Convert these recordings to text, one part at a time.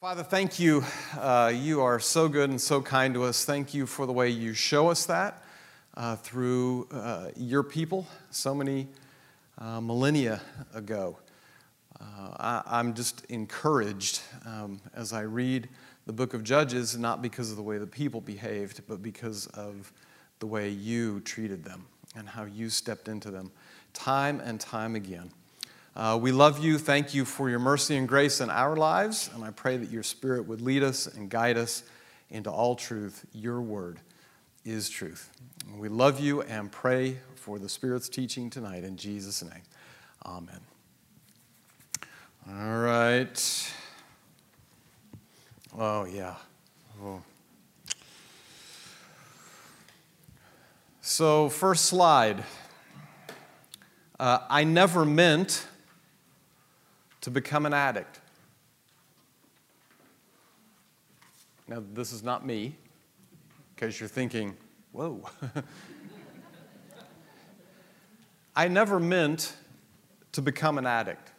Father, thank you. Uh, you are so good and so kind to us. Thank you for the way you show us that uh, through uh, your people so many uh, millennia ago. Uh, I, am just encouraged um, as I read the book of Judges, not because of the way the people behaved, but because of the way you treated them and how you stepped into them time and time again. Uh, we love you. Thank you for your mercy and grace in our lives. And I pray that your Spirit would lead us and guide us into all truth. Your word is truth. We love you and pray for the Spirit's teaching tonight in Jesus' name. Amen. All right. Oh, yeah. Oh. So, first slide. Uh, I never meant to become an addict. Now, this is not me, because you're thinking, whoa. I never meant to become an addict.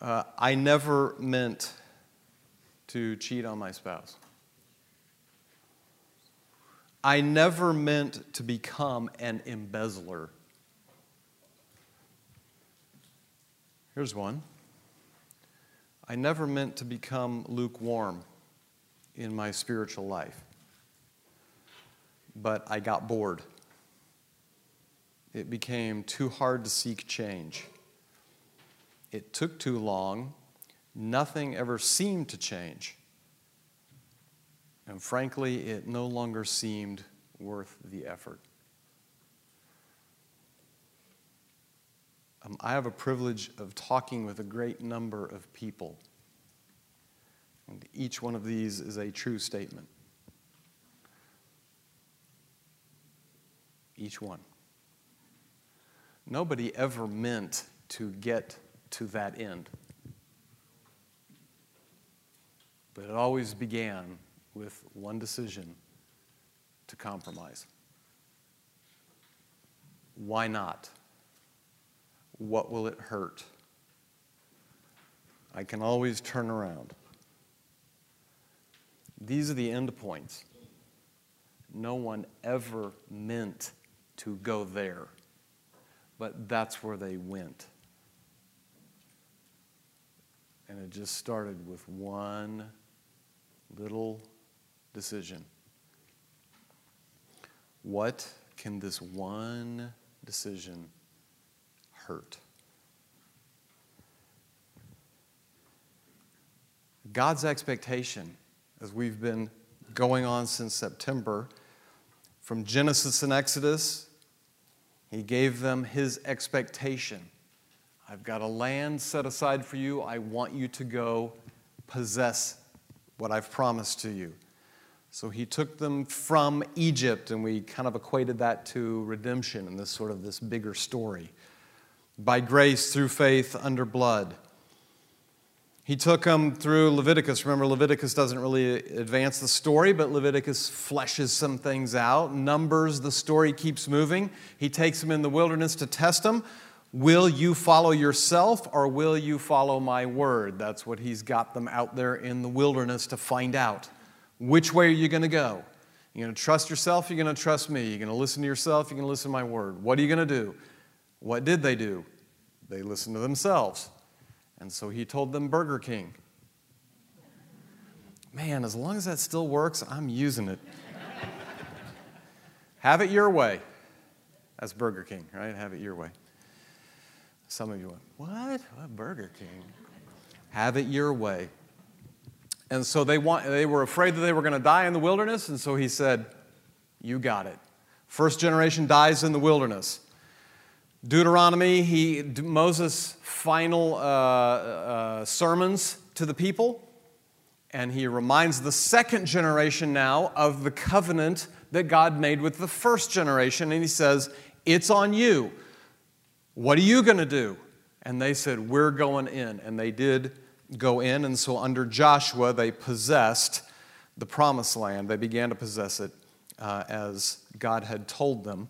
Uh, I never meant to cheat on my spouse. I never meant to become an embezzler. Here's one. I never meant to become lukewarm in my spiritual life, but I got bored. It became too hard to seek change. It took too long. Nothing ever seemed to change. And frankly, it no longer seemed worth the effort. Um, I have a privilege of talking with a great number of people. And each one of these is a true statement. Each one. Nobody ever meant to get to that end. But it always began with one decision to compromise. Why not? What will it hurt? I can always turn around. These are the end points. No one ever meant to go there, but that's where they went. And it just started with one little decision. What can this one decision hurt. God's expectation, as we've been going on since September, from Genesis and Exodus, He gave them His expectation. I've got a land set aside for you. I want you to go possess what I've promised to you. So he took them from Egypt, and we kind of equated that to redemption in this sort of this bigger story by grace through faith under blood. He took them through Leviticus. Remember, Leviticus doesn't really advance the story, but Leviticus fleshes some things out. Numbers, the story keeps moving. He takes them in the wilderness to test them. Will you follow yourself or will you follow my word? That's what he's got them out there in the wilderness to find out. Which way are you going to go? You're going to trust yourself, you're going to trust me. You're going to listen to yourself, you're going to listen to my word. What are you going to do? What did they do? They listened to themselves. And so he told them Burger King. Man, as long as that still works, I'm using it. Have it your way. That's Burger King, right? Have it your way. Some of you went, What? What Burger King? Have it your way. And so they, want, they were afraid that they were going to die in the wilderness, and so he said, You got it. First generation dies in the wilderness. Deuteronomy, he, Moses' final uh, uh, sermons to the people, and he reminds the second generation now of the covenant that God made with the first generation, and he says, It's on you. What are you going to do? And they said, We're going in. And they did go in, and so under Joshua, they possessed the promised land. They began to possess it uh, as God had told them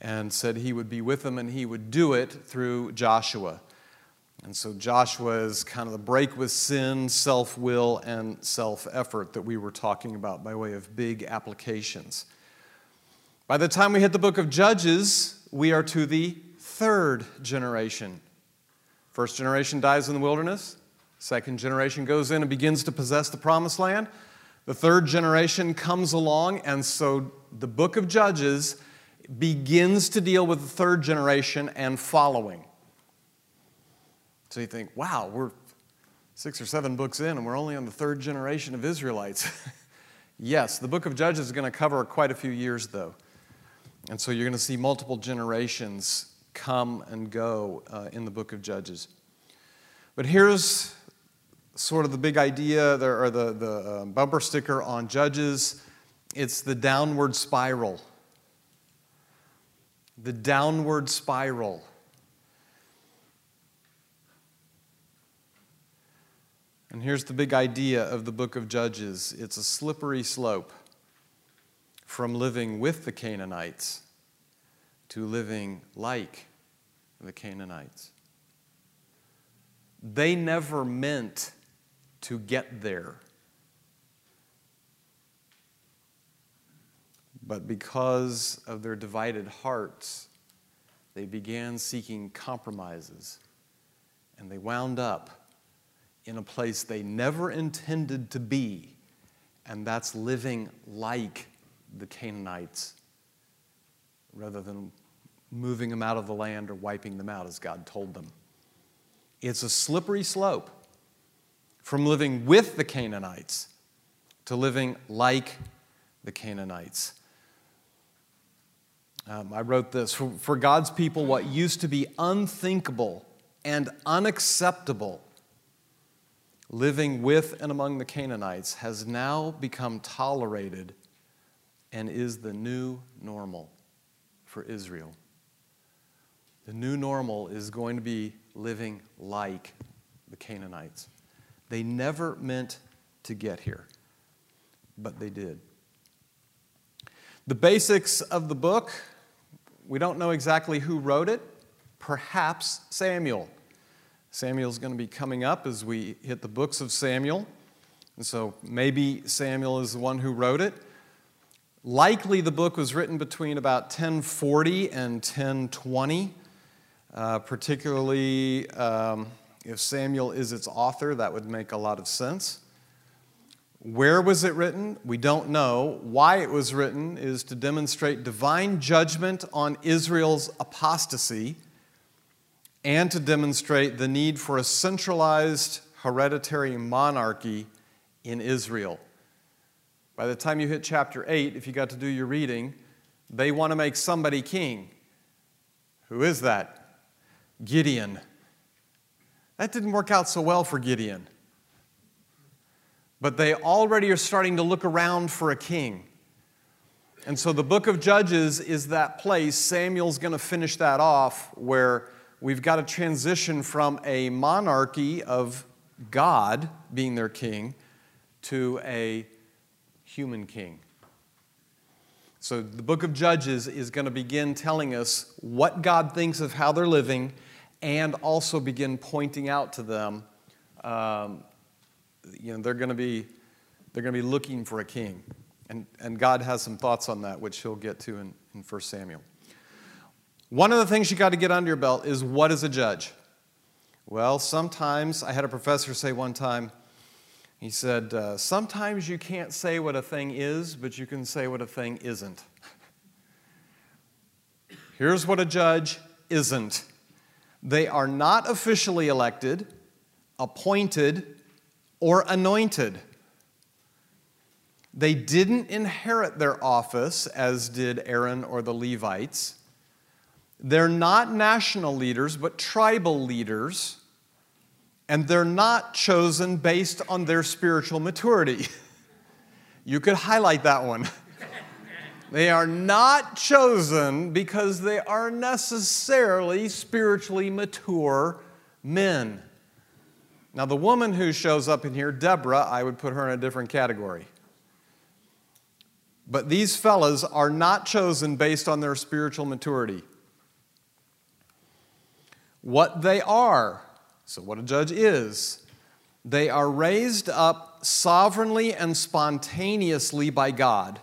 and said he would be with them and he would do it through Joshua. And so Joshua is kind of the break with sin, self will, and self effort that we were talking about by way of big applications. By the time we hit the book of Judges, we are to the third generation. First generation dies in the wilderness, second generation goes in and begins to possess the promised land. The third generation comes along, and so the book of Judges begins to deal with the third generation and following. So you think, wow, we're six or seven books in and we're only on the third generation of Israelites. yes, the book of Judges is going to cover quite a few years, though. And so you're going to see multiple generations come and go uh, in the book of Judges. But here's sort of the big idea, there or the, the uh, bumper sticker on Judges it's the downward spiral. The downward spiral. And here's the big idea of the book of Judges it's a slippery slope from living with the Canaanites to living like the Canaanites. They never meant to get there. But because of their divided hearts, they began seeking compromises. And they wound up in a place they never intended to be, and that's living like the Canaanites rather than moving them out of the land or wiping them out as God told them. It's a slippery slope from living with the Canaanites to living like the Canaanites. Um, I wrote this for, for God's people, what used to be unthinkable and unacceptable living with and among the Canaanites has now become tolerated and is the new normal for Israel. The new normal is going to be living like the Canaanites. They never meant to get here, but they did. The basics of the book we don't know exactly who wrote it, perhaps Samuel. Samuel's going to be coming up as we hit the books of Samuel. And so maybe Samuel is the one who wrote it. Likely the book was written between about 1040 and 1020, uh, particularly um, if Samuel is its author, that would make a lot of sense. Where was it written? We don't know. Why it was written is to demonstrate divine judgment on Israel's apostasy and to demonstrate the need for a centralized hereditary monarchy in Israel. By the time you hit chapter 8, if you got to do your reading, they want to make somebody king. Who is that? Gideon. That didn't work out so well for Gideon but they already are starting to look around for a king. And so the book of Judges is that place. Samuel's going to finish that off where we've got to transition from a monarchy of God being their king to a human king. So the book of Judges is going to begin telling us what God thinks of how they're living and also begin pointing out to them um, you know, they're going to be, they're going to be looking for a king. And, and God has some thoughts on that, which he'll get to in, in 1 Samuel. One of the things you got to get under your belt is what is a judge? Well, sometimes, I had a professor say one time, he said, uh, Sometimes you can't say what a thing is, but you can say what a thing isn't. Here's what a judge isn't they are not officially elected, appointed, or anointed. They didn't inherit their office as did Aaron or the Levites. They're not national leaders, but tribal leaders. And they're not chosen based on their spiritual maturity. You could highlight that one. They are not chosen because they are necessarily spiritually mature men. Now, the woman who shows up in here, Deborah, I would put her in a different category. But these fellas are not chosen based on their spiritual maturity. What they are So, what a judge is, they are raised up sovereignly and spontaneously by God.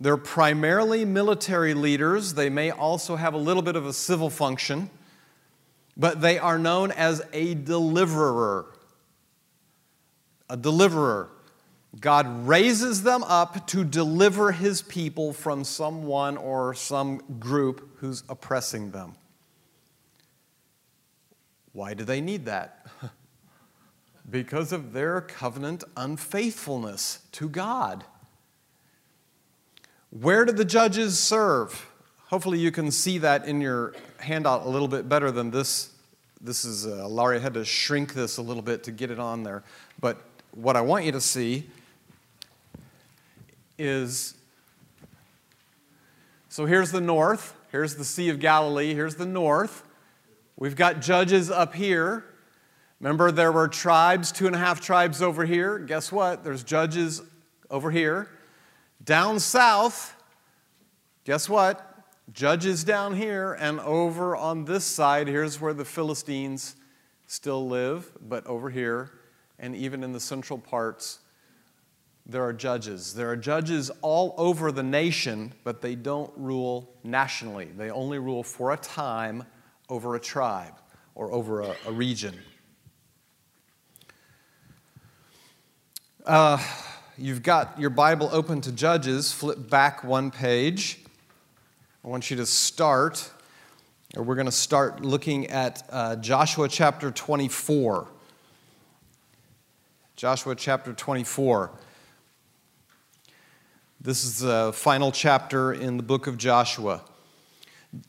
They're primarily military leaders. They may also have a little bit of a civil function, but they are known as a deliverer. A deliverer. God raises them up to deliver his people from someone or some group who's oppressing them. Why do they need that? because of their covenant unfaithfulness to God. Where do the judges serve? Hopefully, you can see that in your handout a little bit better than this. This is, uh, Laurie had to shrink this a little bit to get it on there. But what I want you to see is so here's the north, here's the Sea of Galilee, here's the north. We've got judges up here. Remember, there were tribes, two and a half tribes over here. Guess what? There's judges over here. Down south, guess what? Judges down here, and over on this side, here's where the Philistines still live, but over here, and even in the central parts, there are judges. There are judges all over the nation, but they don't rule nationally. They only rule for a time over a tribe or over a, a region. Uh, you've got your Bible open to Judges. Flip back one page. I want you to start, or we're going to start looking at uh, Joshua chapter 24. Joshua chapter 24. This is the final chapter in the book of Joshua.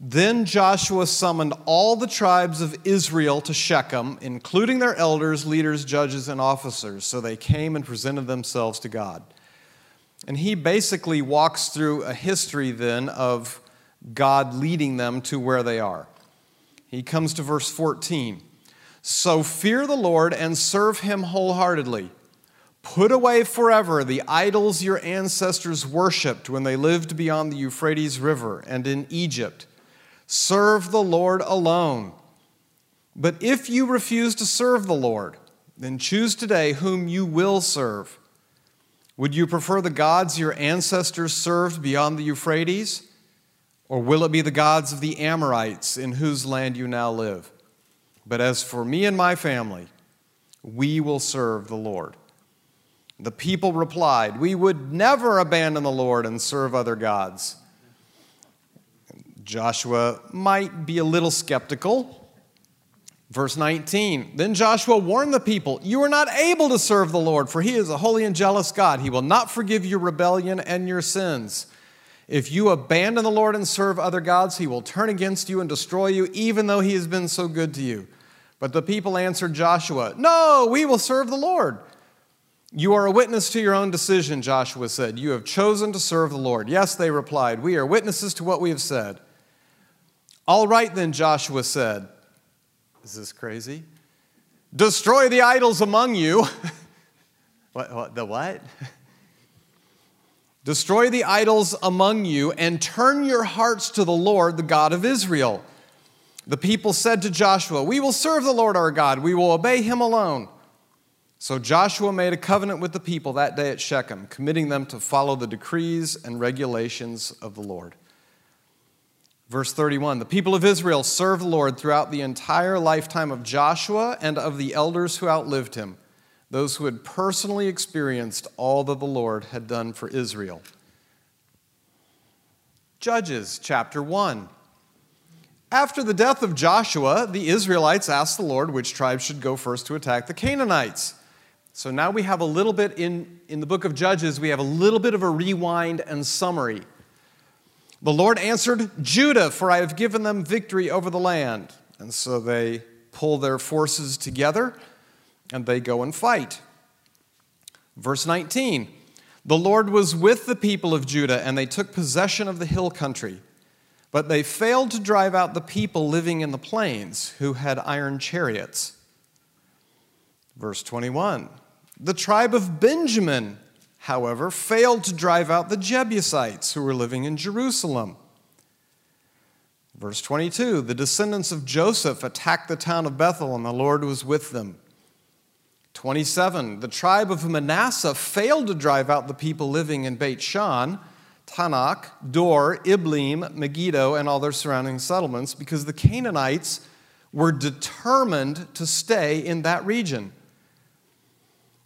Then Joshua summoned all the tribes of Israel to Shechem, including their elders, leaders, judges, and officers. So they came and presented themselves to God. And he basically walks through a history then of God leading them to where they are. He comes to verse 14. So fear the Lord and serve him wholeheartedly. Put away forever the idols your ancestors worshipped when they lived beyond the Euphrates River and in Egypt Serve the Lord alone. But if you refuse to serve the Lord, then choose today whom you will serve. Would you prefer the gods your ancestors served beyond the Euphrates? Or will it be the gods of the Amorites in whose land you now live? But as for me and my family, we will serve the Lord. The people replied, We would never abandon the Lord and serve other gods. Joshua might be a little skeptical. Verse 19 Then Joshua warned the people, You are not able to serve the Lord, for he is a holy and jealous God. He will not forgive your rebellion and your sins. If you abandon the Lord and serve other gods, he will turn against you and destroy you, even though he has been so good to you. But the people answered Joshua, No, we will serve the Lord. You are a witness to your own decision, Joshua said. You have chosen to serve the Lord. Yes, they replied, We are witnesses to what we have said. All right, then, Joshua said. Is this crazy? Destroy the idols among you. what, what, the what? Destroy the idols among you and turn your hearts to the Lord, the God of Israel. The people said to Joshua, We will serve the Lord our God, we will obey him alone. So Joshua made a covenant with the people that day at Shechem, committing them to follow the decrees and regulations of the Lord. Verse 31 The people of Israel served the Lord throughout the entire lifetime of Joshua and of the elders who outlived him, those who had personally experienced all that the Lord had done for Israel. Judges chapter 1. After the death of Joshua, the Israelites asked the Lord which tribe should go first to attack the Canaanites. So now we have a little bit in, in the book of Judges, we have a little bit of a rewind and summary. The Lord answered, Judah, for I have given them victory over the land. And so they pull their forces together and they go and fight. Verse 19 The Lord was with the people of Judah, and they took possession of the hill country. But they failed to drive out the people living in the plains who had iron chariots. Verse 21 The tribe of Benjamin however, failed to drive out the Jebusites who were living in Jerusalem. Verse 22 The descendants of Joseph attacked the town of Bethel, and the Lord was with them. 27 The tribe of Manasseh failed to drive out the people living in Beth-shan, Taanach, Dor, Ibleam, Megiddo, and all their surrounding settlements because the Canaanites were determined to stay in that region.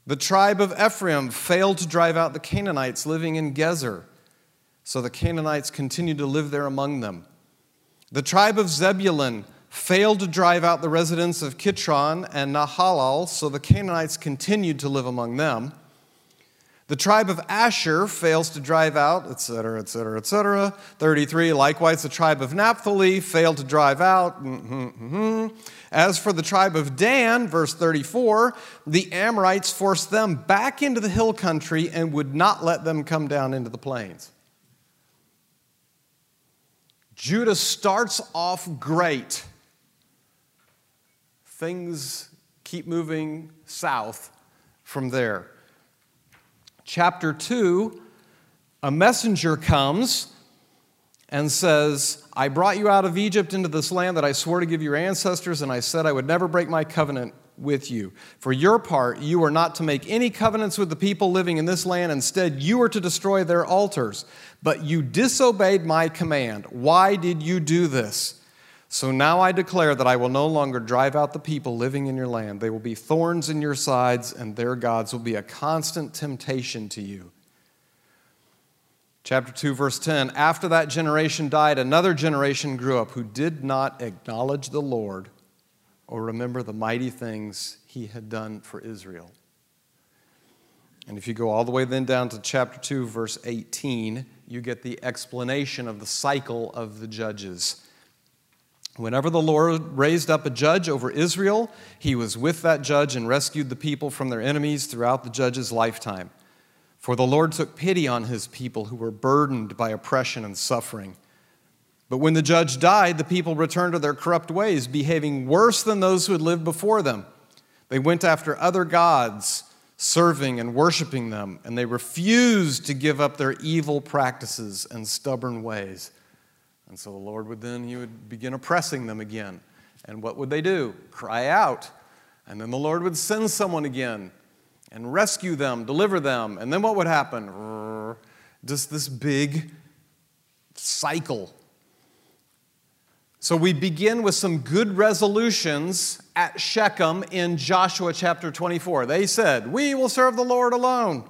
The tribe of Ephraim failed to drive out the Canaanites living in Gezer, so the Canaanites continued to live there among them. The tribe of Zebulun failed to drive out the residents of Kitron and Nahalal, so the Canaanites continued to live among them. The tribe of Asher fails to drive out, etc., etc., etc. 33, likewise, the tribe of Naphtali failed to drive out. Mm-hmm, mm-hmm. As for the tribe of Dan, verse 34, the Amorites forced them back into the hill country and would not let them come down into the plains. Judah starts off great. Things keep moving south from there. Chapter 2, a messenger comes and says, I brought you out of Egypt into this land that I swore to give your ancestors, and I said I would never break my covenant with you. For your part, you are not to make any covenants with the people living in this land. Instead, you are to destroy their altars. But you disobeyed my command. Why did you do this? So now I declare that I will no longer drive out the people living in your land. They will be thorns in your sides, and their gods will be a constant temptation to you. Chapter 2, verse 10 After that generation died, another generation grew up who did not acknowledge the Lord or remember the mighty things he had done for Israel. And if you go all the way then down to chapter 2, verse 18, you get the explanation of the cycle of the judges. Whenever the Lord raised up a judge over Israel, he was with that judge and rescued the people from their enemies throughout the judge's lifetime. For the Lord took pity on his people who were burdened by oppression and suffering. But when the judge died, the people returned to their corrupt ways, behaving worse than those who had lived before them. They went after other gods, serving and worshiping them, and they refused to give up their evil practices and stubborn ways. And so the Lord would then, he would begin oppressing them again. And what would they do? Cry out. And then the Lord would send someone again and rescue them, deliver them. And then what would happen? Just this big cycle so we begin with some good resolutions at Shechem in Joshua chapter 24. They said, We will serve the Lord alone.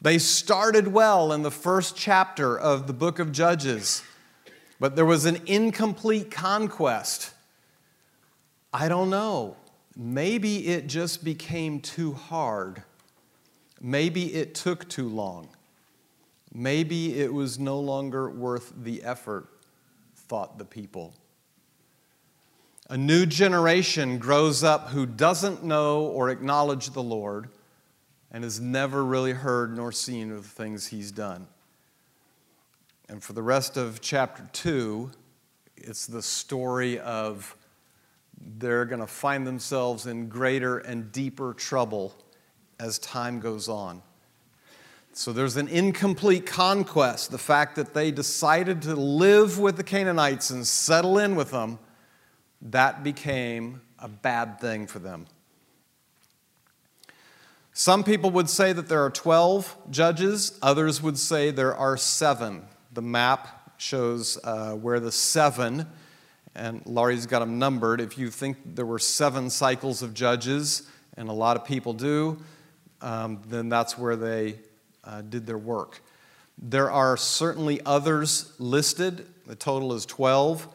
They started well in the first chapter of the book of Judges, but there was an incomplete conquest. I don't know. Maybe it just became too hard. Maybe it took too long. Maybe it was no longer worth the effort thought the people. A new generation grows up who doesn't know or acknowledge the Lord and has never really heard nor seen of the things he's done. And for the rest of chapter 2, it's the story of they're going to find themselves in greater and deeper trouble as time goes on. So there's an incomplete conquest. The fact that they decided to live with the Canaanites and settle in with them, that became a bad thing for them. Some people would say that there are 12 judges, others would say there are seven. The map shows uh, where the seven, and Laurie's got them numbered. If you think there were seven cycles of judges, and a lot of people do, um, then that's where they uh, did their work. There are certainly others listed, the total is 12.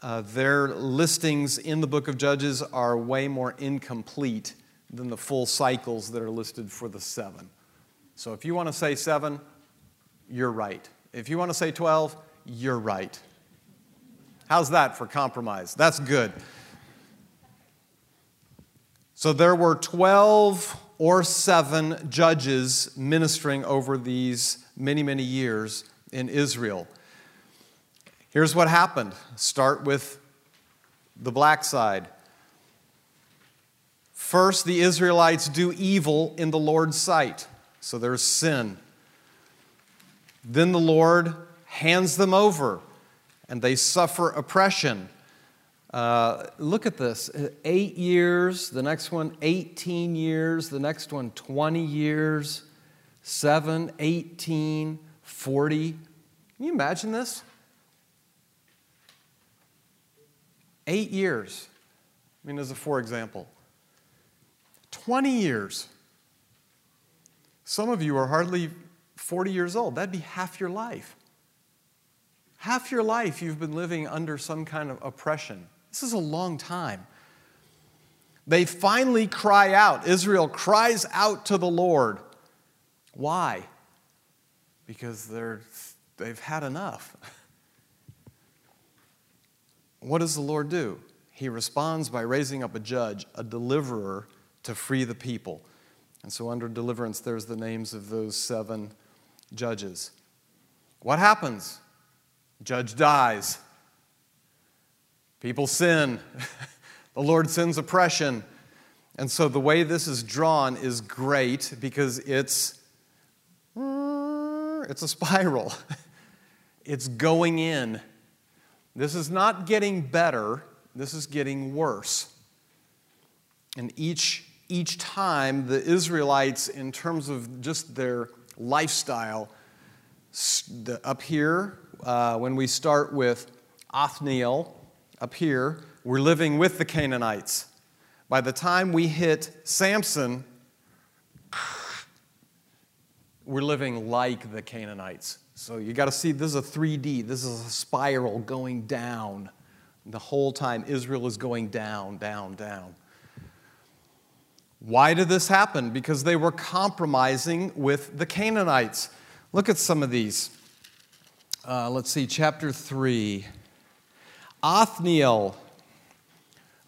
Uh, their listings in the book of Judges are way more incomplete than the full cycles that are listed for the seven. So if you want to say seven, you're right. If you want to say 12, you're right. How's that for compromise? That's good. So there were 12 or seven judges ministering over these many, many years in Israel. Here's what happened. Start with the black side. First, the Israelites do evil in the Lord's sight. So there's sin. Then the Lord hands them over and they suffer oppression. Uh, look at this eight years, the next one 18 years, the next one 20 years, 7, 18, 40. Can you imagine this? Eight years. I mean, as a for example, 20 years. Some of you are hardly 40 years old. That'd be half your life. Half your life you've been living under some kind of oppression. This is a long time. They finally cry out. Israel cries out to the Lord. Why? Because they're, they've had enough. What does the Lord do? He responds by raising up a judge, a deliverer to free the people. And so, under deliverance, there's the names of those seven judges. What happens? Judge dies. People sin. the Lord sends oppression. And so, the way this is drawn is great because it's, uh, it's a spiral. It's going in. This is not getting better, this is getting worse. And each each time the Israelites, in terms of just their lifestyle, up here, uh, when we start with Othniel, up here, we're living with the Canaanites. By the time we hit Samson, we're living like the Canaanites. So you got to see this is a 3D, this is a spiral going down. The whole time Israel is going down, down, down. Why did this happen? Because they were compromising with the Canaanites. Look at some of these. Uh, let's see, chapter 3. Othniel.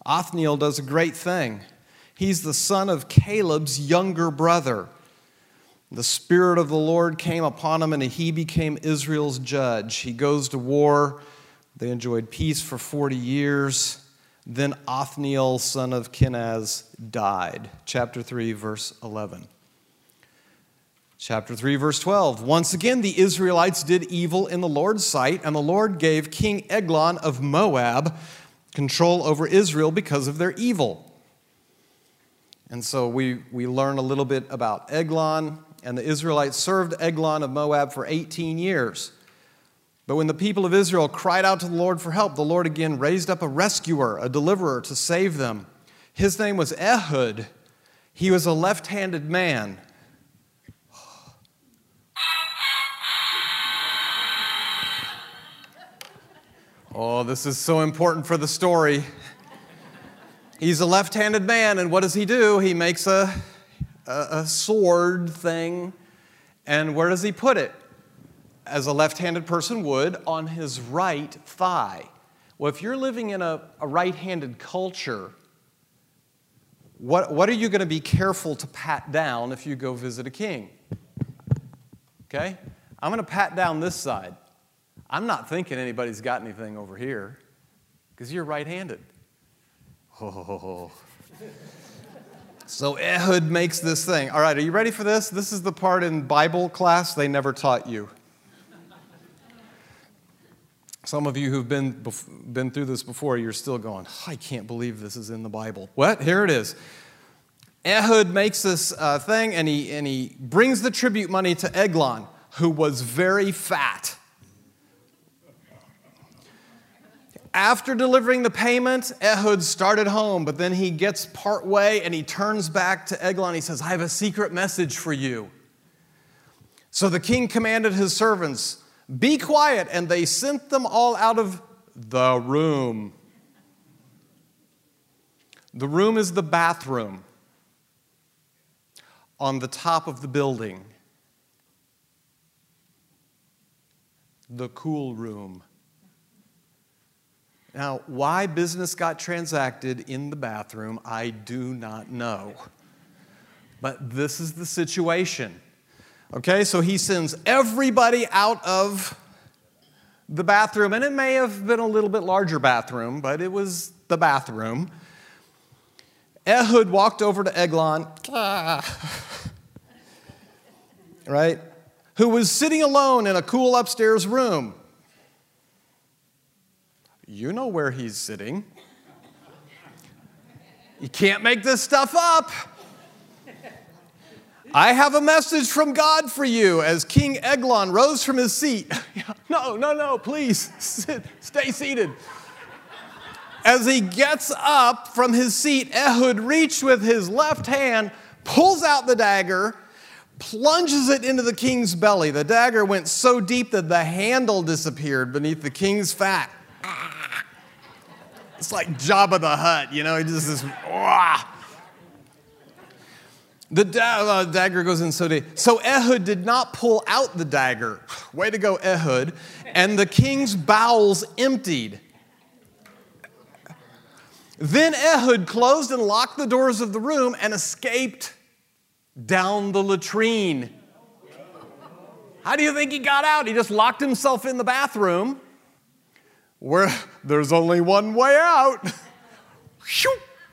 Othniel does a great thing. He's the son of Caleb's younger brother. The Spirit of the Lord came upon him, and he became Israel's judge. He goes to war. They enjoyed peace for 40 years. Then Othniel, son of Kenaz, died. Chapter 3, verse 11. Chapter 3, verse 12. Once again, the Israelites did evil in the Lord's sight, and the Lord gave King Eglon of Moab control over Israel because of their evil. And so we, we learn a little bit about Eglon, and the Israelites served Eglon of Moab for 18 years. But when the people of Israel cried out to the Lord for help, the Lord again raised up a rescuer, a deliverer to save them. His name was Ehud. He was a left handed man. Oh, this is so important for the story. He's a left handed man, and what does he do? He makes a, a, a sword thing, and where does he put it? As a left handed person would, on his right thigh. Well, if you're living in a, a right handed culture, what, what are you going to be careful to pat down if you go visit a king? Okay? I'm going to pat down this side. I'm not thinking anybody's got anything over here because you're right handed. Oh. So Ehud makes this thing. All right, are you ready for this? This is the part in Bible class they never taught you. Some of you who've been, been through this before, you're still going, I can't believe this is in the Bible. What? Here it is. Ehud makes this uh, thing and he, and he brings the tribute money to Eglon, who was very fat. After delivering the payment, Ehud started home, but then he gets part way and he turns back to Eglon. He says, I have a secret message for you. So the king commanded his servants, be quiet. And they sent them all out of the room. The room is the bathroom on the top of the building, the cool room. Now, why business got transacted in the bathroom, I do not know. But this is the situation. Okay, so he sends everybody out of the bathroom, and it may have been a little bit larger bathroom, but it was the bathroom. Ehud walked over to Eglon, right, who was sitting alone in a cool upstairs room. You know where he's sitting. You can't make this stuff up. I have a message from God for you as King Eglon rose from his seat. no, no, no, please sit, stay seated. As he gets up from his seat, Ehud reached with his left hand, pulls out the dagger, plunges it into the king's belly. The dagger went so deep that the handle disappeared beneath the king's fat. It's like Jabba the Hutt, you know, he just this. The uh, dagger goes in so deep. So Ehud did not pull out the dagger. Way to go, Ehud. And the king's bowels emptied. Then Ehud closed and locked the doors of the room and escaped down the latrine. How do you think he got out? He just locked himself in the bathroom where there's only one way out.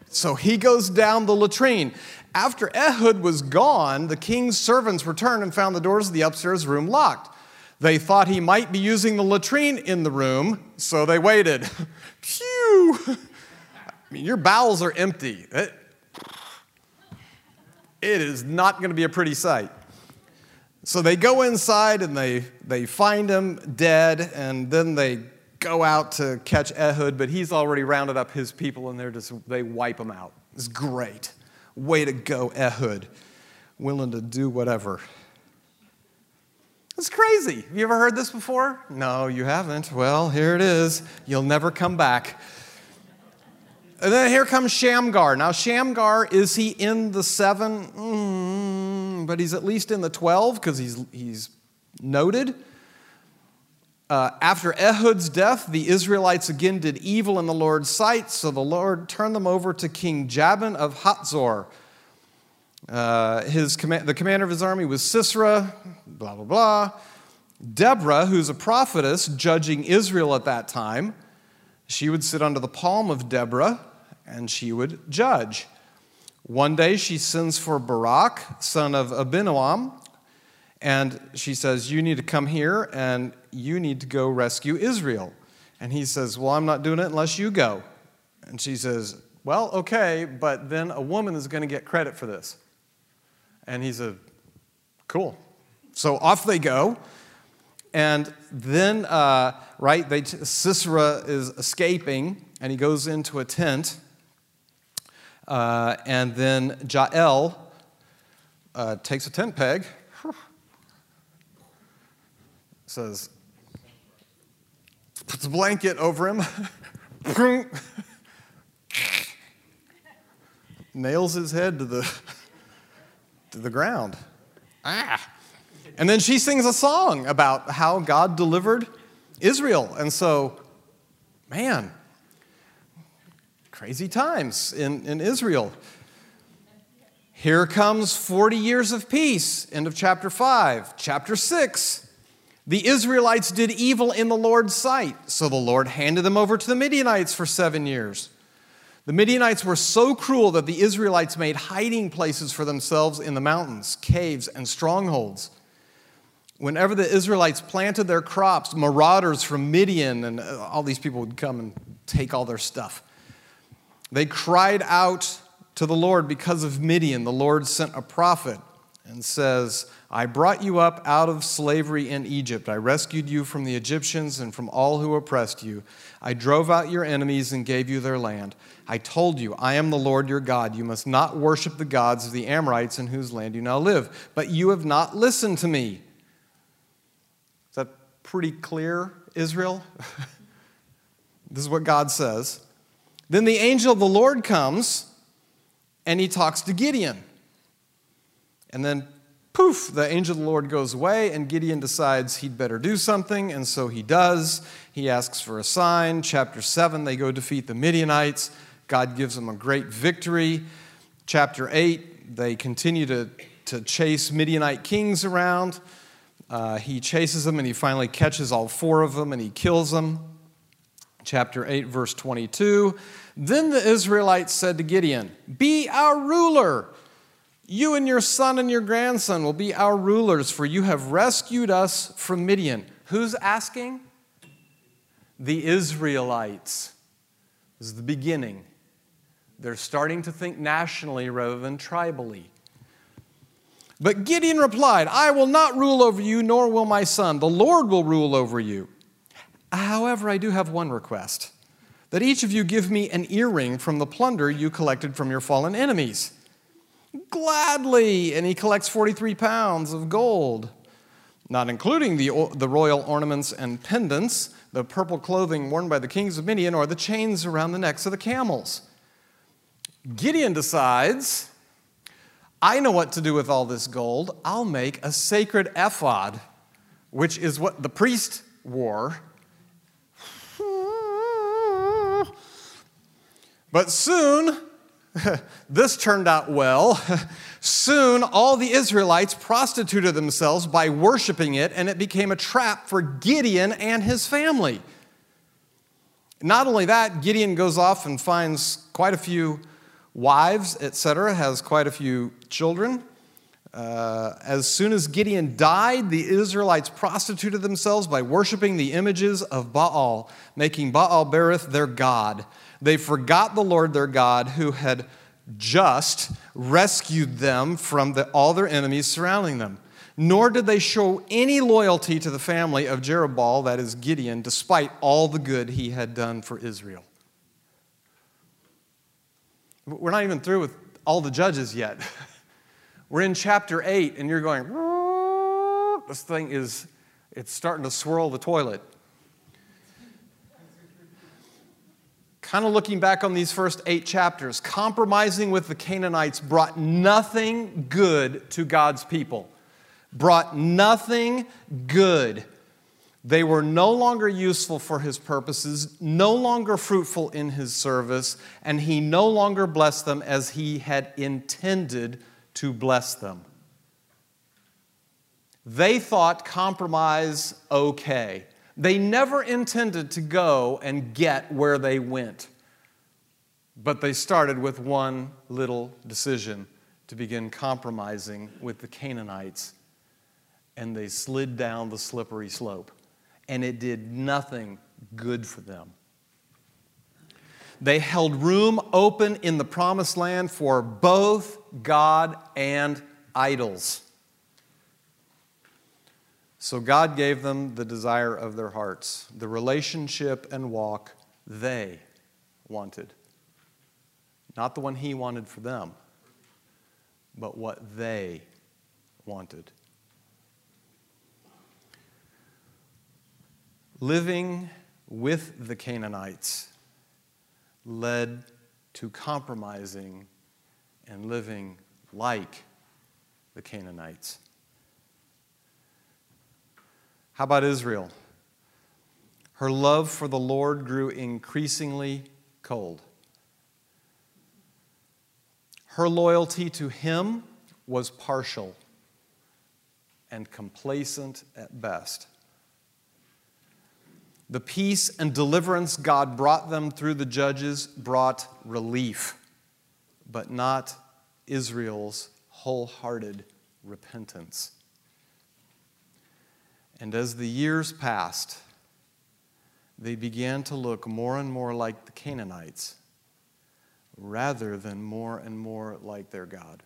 so he goes down the latrine. After Ehud was gone, the king's servants returned and found the doors of the upstairs room locked. They thought he might be using the latrine in the room, so they waited. Phew! I mean, your bowels are empty. It, it is not going to be a pretty sight. So they go inside and they, they find him dead, and then they go out to catch Ehud, but he's already rounded up his people and they're just, they wipe him out. It's great. Way to go, Ehud. Willing to do whatever. It's crazy. Have you ever heard this before? No, you haven't. Well, here it is. You'll never come back. And then here comes Shamgar. Now, Shamgar, is he in the seven? Mm, but he's at least in the 12 because he's, he's noted. Uh, after Ehud's death, the Israelites again did evil in the Lord's sight, so the Lord turned them over to King Jabin of Hatzor. Uh, his the commander of his army was Sisera, blah, blah, blah. Deborah, who's a prophetess judging Israel at that time, she would sit under the palm of Deborah and she would judge. One day she sends for Barak, son of Abinoam, and she says, You need to come here and you need to go rescue Israel. And he says, Well, I'm not doing it unless you go. And she says, Well, okay, but then a woman is going to get credit for this. And he said, Cool. So off they go. And then, uh, right, they, Sisera is escaping and he goes into a tent. Uh, and then Jael uh, takes a tent peg says, puts a blanket over him, nails his head to the, to the ground. Ah. And then she sings a song about how God delivered Israel. And so, man, crazy times in, in Israel. Here comes 40 years of peace, end of chapter 5. Chapter 6, the Israelites did evil in the Lord's sight, so the Lord handed them over to the Midianites for seven years. The Midianites were so cruel that the Israelites made hiding places for themselves in the mountains, caves, and strongholds. Whenever the Israelites planted their crops, marauders from Midian and uh, all these people would come and take all their stuff. They cried out to the Lord because of Midian. The Lord sent a prophet and says, I brought you up out of slavery in Egypt. I rescued you from the Egyptians and from all who oppressed you. I drove out your enemies and gave you their land. I told you, I am the Lord your God. You must not worship the gods of the Amorites in whose land you now live. But you have not listened to me. Is that pretty clear, Israel? this is what God says. Then the angel of the Lord comes and he talks to Gideon. And then poof, the angel of the Lord goes away, and Gideon decides he'd better do something, and so he does. He asks for a sign. Chapter 7, they go defeat the Midianites. God gives them a great victory. Chapter 8, they continue to, to chase Midianite kings around. Uh, he chases them and he finally catches all four of them and he kills them. Chapter 8, verse 22. Then the Israelites said to Gideon, Be our ruler you and your son and your grandson will be our rulers, for you have rescued us from Midian. Who's asking? the Israelites. This is the beginning. They're starting to think nationally rather than tribally. But Gideon replied, I will not rule over you, nor will my son. The Lord will rule over you. However, I do have one request that each of you give me an earring from the plunder you collected from your fallen enemies. Gladly. And he collects 43 pounds of gold, not including the, the royal ornaments and pendants, the purple clothing worn by the kings of Midian, or the chains around the necks of the camels. Gideon decides, I know what to do with all this gold. I'll make a sacred ephod, which is what the priest wore But soon, this turned out well. Soon, all the Israelites prostituted themselves by worshiping it, and it became a trap for Gideon and his family. Not only that, Gideon goes off and finds quite a few wives, etc., has quite a few children. Uh, as soon as Gideon died, the Israelites prostituted themselves by worshiping the images of Baal, making Baal Berith their god. They forgot the Lord their God who had just rescued them from the, all their enemies surrounding them. Nor did they show any loyalty to the family of Jerubbaal, that is Gideon, despite all the good he had done for Israel. We're not even through with all the judges yet. We're in chapter 8, and you're going, this thing is, it's starting to swirl the toilet. Kind of looking back on these first eight chapters, compromising with the Canaanites brought nothing good to God's people. Brought nothing good. They were no longer useful for his purposes, no longer fruitful in his service, and he no longer blessed them as he had intended to bless them. They thought compromise okay. They never intended to go and get where they went, but they started with one little decision to begin compromising with the Canaanites, and they slid down the slippery slope, and it did nothing good for them. They held room open in the promised land for both God and idols. So God gave them the desire of their hearts, the relationship and walk they wanted. Not the one He wanted for them, but what they wanted. Living with the Canaanites led to compromising and living like the Canaanites. How about Israel? Her love for the Lord grew increasingly cold. Her loyalty to Him was partial and complacent at best. The peace and deliverance God brought them through the judges brought relief, but not Israel's wholehearted repentance. And as the years passed, they began to look more and more like the Canaanites rather than more and more like their God.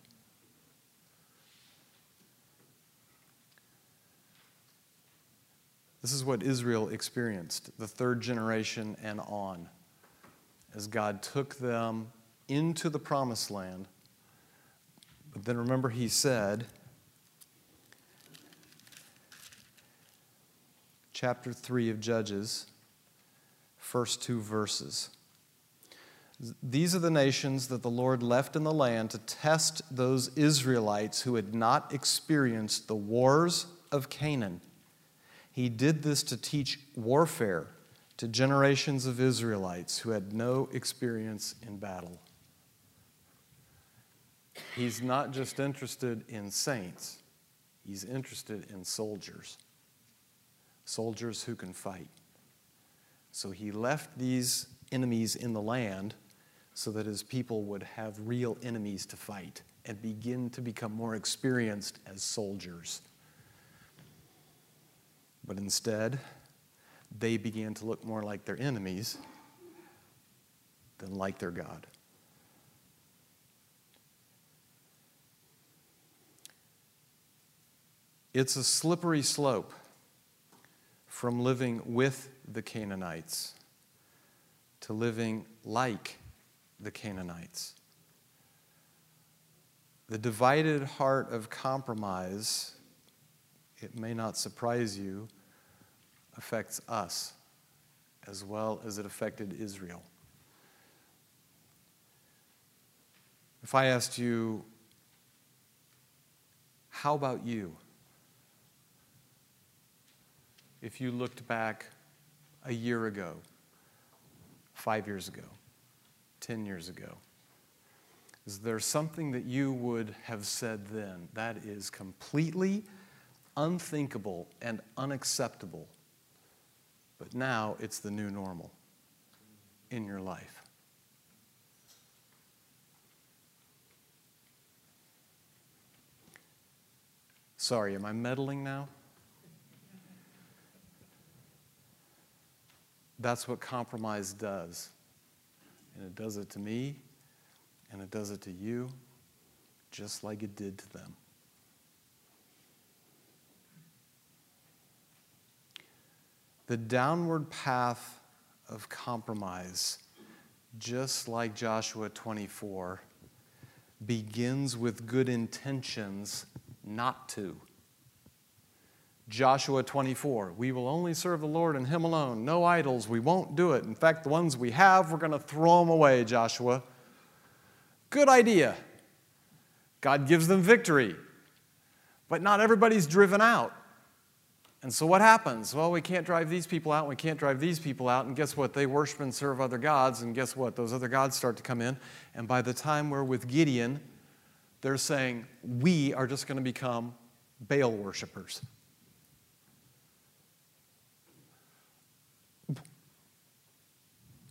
This is what Israel experienced, the third generation and on, as God took them into the promised land. But then remember, He said, chapter 3 of Judges, first two verses. These are the nations that the Lord left in the land to test those Israelites who had not experienced the wars of Canaan. He did this to teach warfare to generations of Israelites who had no experience in battle. He's not just interested in saints, he's interested in soldiers soldiers who can fight. So he left these enemies in the land so that his people would have real enemies to fight and begin to become more experienced as soldiers. But instead, they began to look more like their enemies than like their God. It's a slippery slope from living with the Canaanites to living like the Canaanites. The divided heart of compromise, it may not surprise you, affects us as well as it affected Israel. If I asked you, how about you? If you looked back a year ago, five years ago, 10 years ago, is there something that you would have said then that is completely unthinkable and unacceptable, but now it's the new normal in your life? Sorry, am I meddling now? That's what compromise does. And it does it to me, and it does it to you, just like it did to them. The downward path of compromise, just like Joshua 24, begins with good intentions not to. Joshua 24, we will only serve the Lord and Him alone. No idols, we won't do it. In fact, the ones we have, we're going to throw them away, Joshua. Good idea. God gives them victory. But not everybody's driven out. And so what happens? Well, we can't drive these people out, we can't drive these people out, and guess what? They worship and serve other gods, and guess what? Those other gods start to come in, and by the time we're with Gideon, they're saying, we are just going to become Baal worshippers.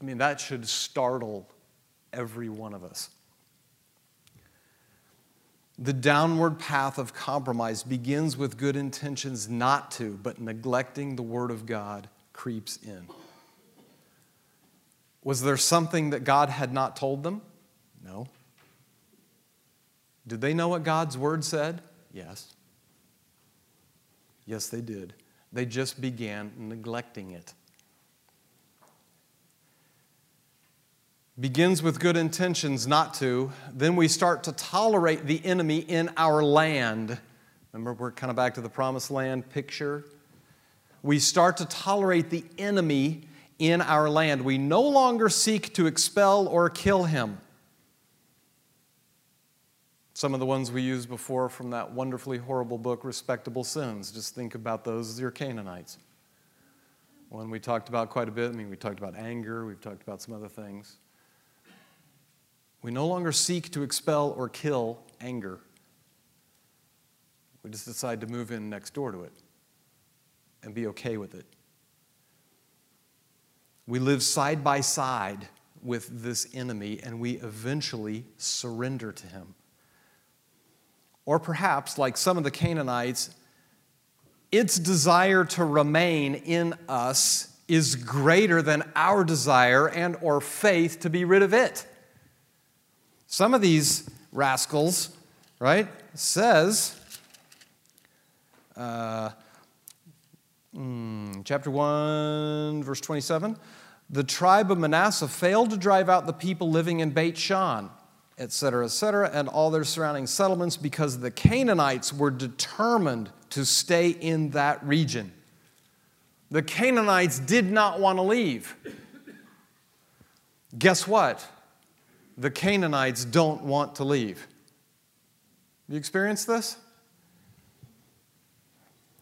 I mean, that should startle every one of us. The downward path of compromise begins with good intentions not to, but neglecting the Word of God creeps in. Was there something that God had not told them? No. Did they know what God's Word said? Yes. Yes, they did. They just began neglecting it. Begins with good intentions not to, then we start to tolerate the enemy in our land. Remember, we're kind of back to the promised land picture. We start to tolerate the enemy in our land. We no longer seek to expel or kill him. Some of the ones we used before from that wonderfully horrible book, Respectable Sins, just think about those as your Canaanites. One we talked about quite a bit. I mean, we talked about anger, we've talked about some other things. We no longer seek to expel or kill anger. We just decide to move in next door to it and be okay with it. We live side by side with this enemy and we eventually surrender to him. Or perhaps, like some of the Canaanites, its desire to remain in us is greater than our desire and or faith to be rid of it. Some of these rascals, right, says, uh, mm, chapter 1, verse 27, the tribe of Manasseh failed to drive out the people living in Beth-shan, etc., etc., and all their surrounding settlements because the Canaanites were determined to stay in that region. The Canaanites did not want to leave. Guess what? The Canaanites don't want to leave. You experience this?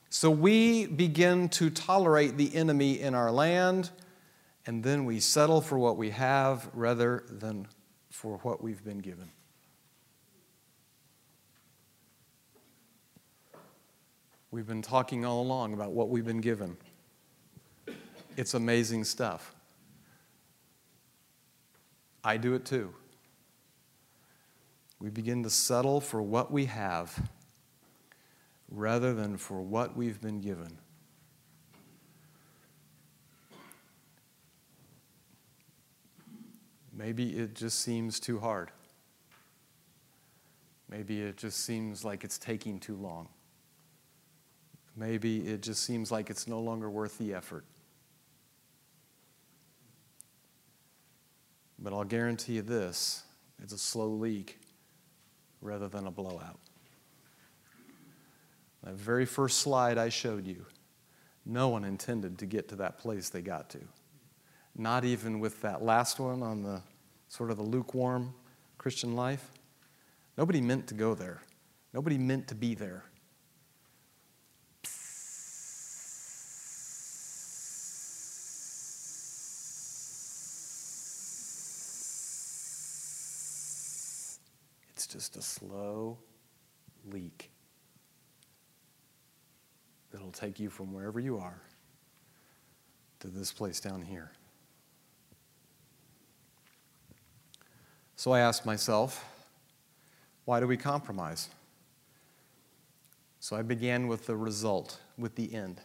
So we begin to tolerate the enemy in our land, and then we settle for what we have rather than for what we've been given. We've been talking all along about what we've been given. It's amazing stuff. I do it too we begin to settle for what we have rather than for what we've been given. Maybe it just seems too hard. Maybe it just seems like it's taking too long. Maybe it just seems like it's no longer worth the effort. But I'll guarantee you this it's a slow leak rather than a blowout. That very first slide I showed you, no one intended to get to that place they got to. Not even with that last one on the sort of the lukewarm Christian life. Nobody meant to go there. Nobody meant to be there. It's just a slow leak that'll take you from wherever you are to this place down here. So I asked myself, why do we compromise? So I began with the result, with the end.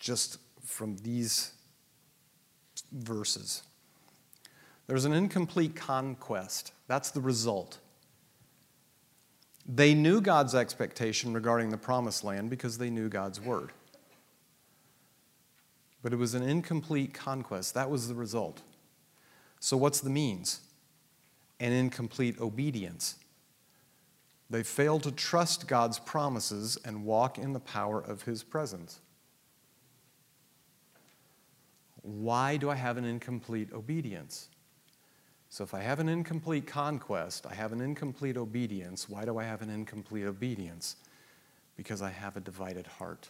Just from these verses. There's an incomplete conquest. That's the result. They knew God's expectation regarding the promised land because they knew God's word. But it was an incomplete conquest. That was the result. So, what's the means? An incomplete obedience. They failed to trust God's promises and walk in the power of His presence. Why do I have an incomplete obedience? So if I have an incomplete conquest, I have an incomplete obedience. Why do I have an incomplete obedience? Because I have a divided heart.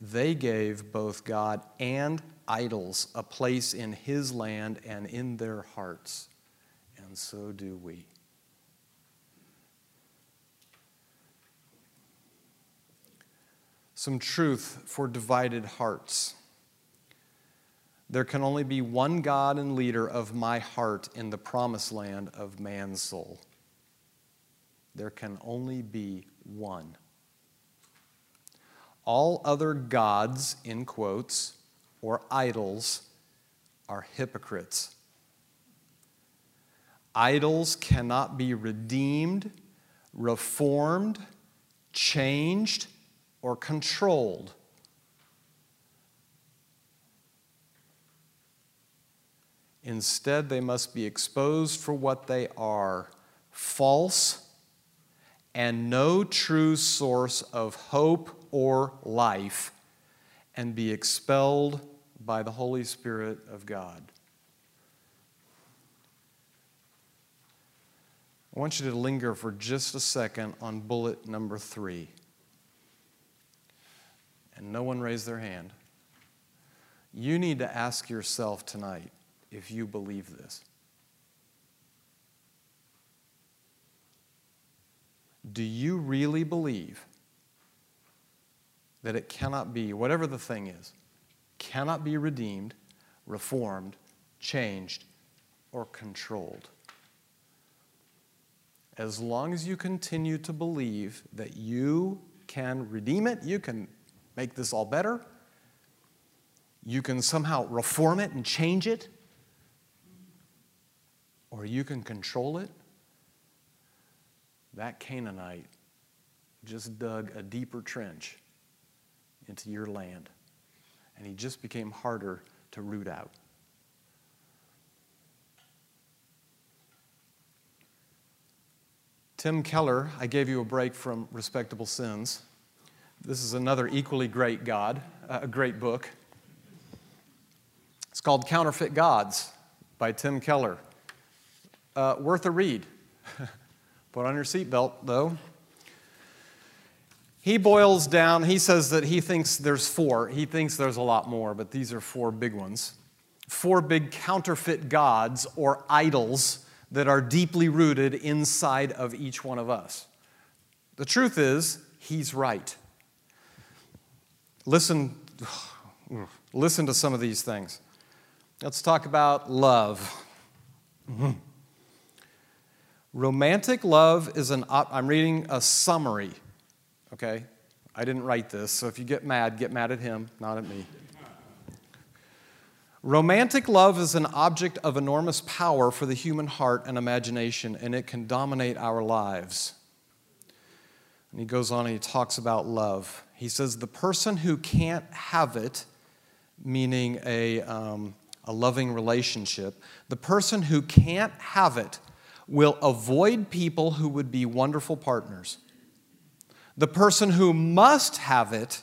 They gave both God and idols a place in His land and in their hearts, and so do we. Some truth for divided hearts. There can only be one God and leader of my heart in the promised land of man's soul. There can only be one. All other gods, in quotes, or idols are hypocrites. Idols cannot be redeemed, reformed, changed, or controlled Instead, they must be exposed for what they are false and no true source of hope or life, and be expelled by the Holy Spirit of God. I want you to linger for just a second on bullet number three. And no one raised their hand. You need to ask yourself tonight if you believe this. Do you really believe that it cannot be, whatever the thing is, cannot be redeemed, reformed, changed, or controlled? As long as you continue to believe that you can redeem it, you can make this all better, you can somehow reform it and change it, or you can control it, that Canaanite just dug a deeper trench into your land. And he just became harder to root out. Tim Keller, I gave you a break from Respectable Sins. This is another equally great God, uh, a great book. It's called Counterfeit Gods by Tim Keller. Uh, worth a read. Put on your seatbelt, though. He boils down, he says that he thinks there's four. He thinks there's a lot more, but these are four big ones. Four big counterfeit gods or idols that are deeply rooted inside of each one of us. The truth is, he's right. Listen, listen to some of these things. Let's talk about love. Mm-hmm. Romantic love is an, I'm reading a summary, okay? I didn't write this, so if you get mad, get mad at him, not at me. Romantic love is an object of enormous power for the human heart and imagination, and it can dominate our lives. And he goes on and he talks about love. He says, The person who can't have it, meaning a, um, a loving relationship, the person who can't have it will avoid people who would be wonderful partners. The person who must have it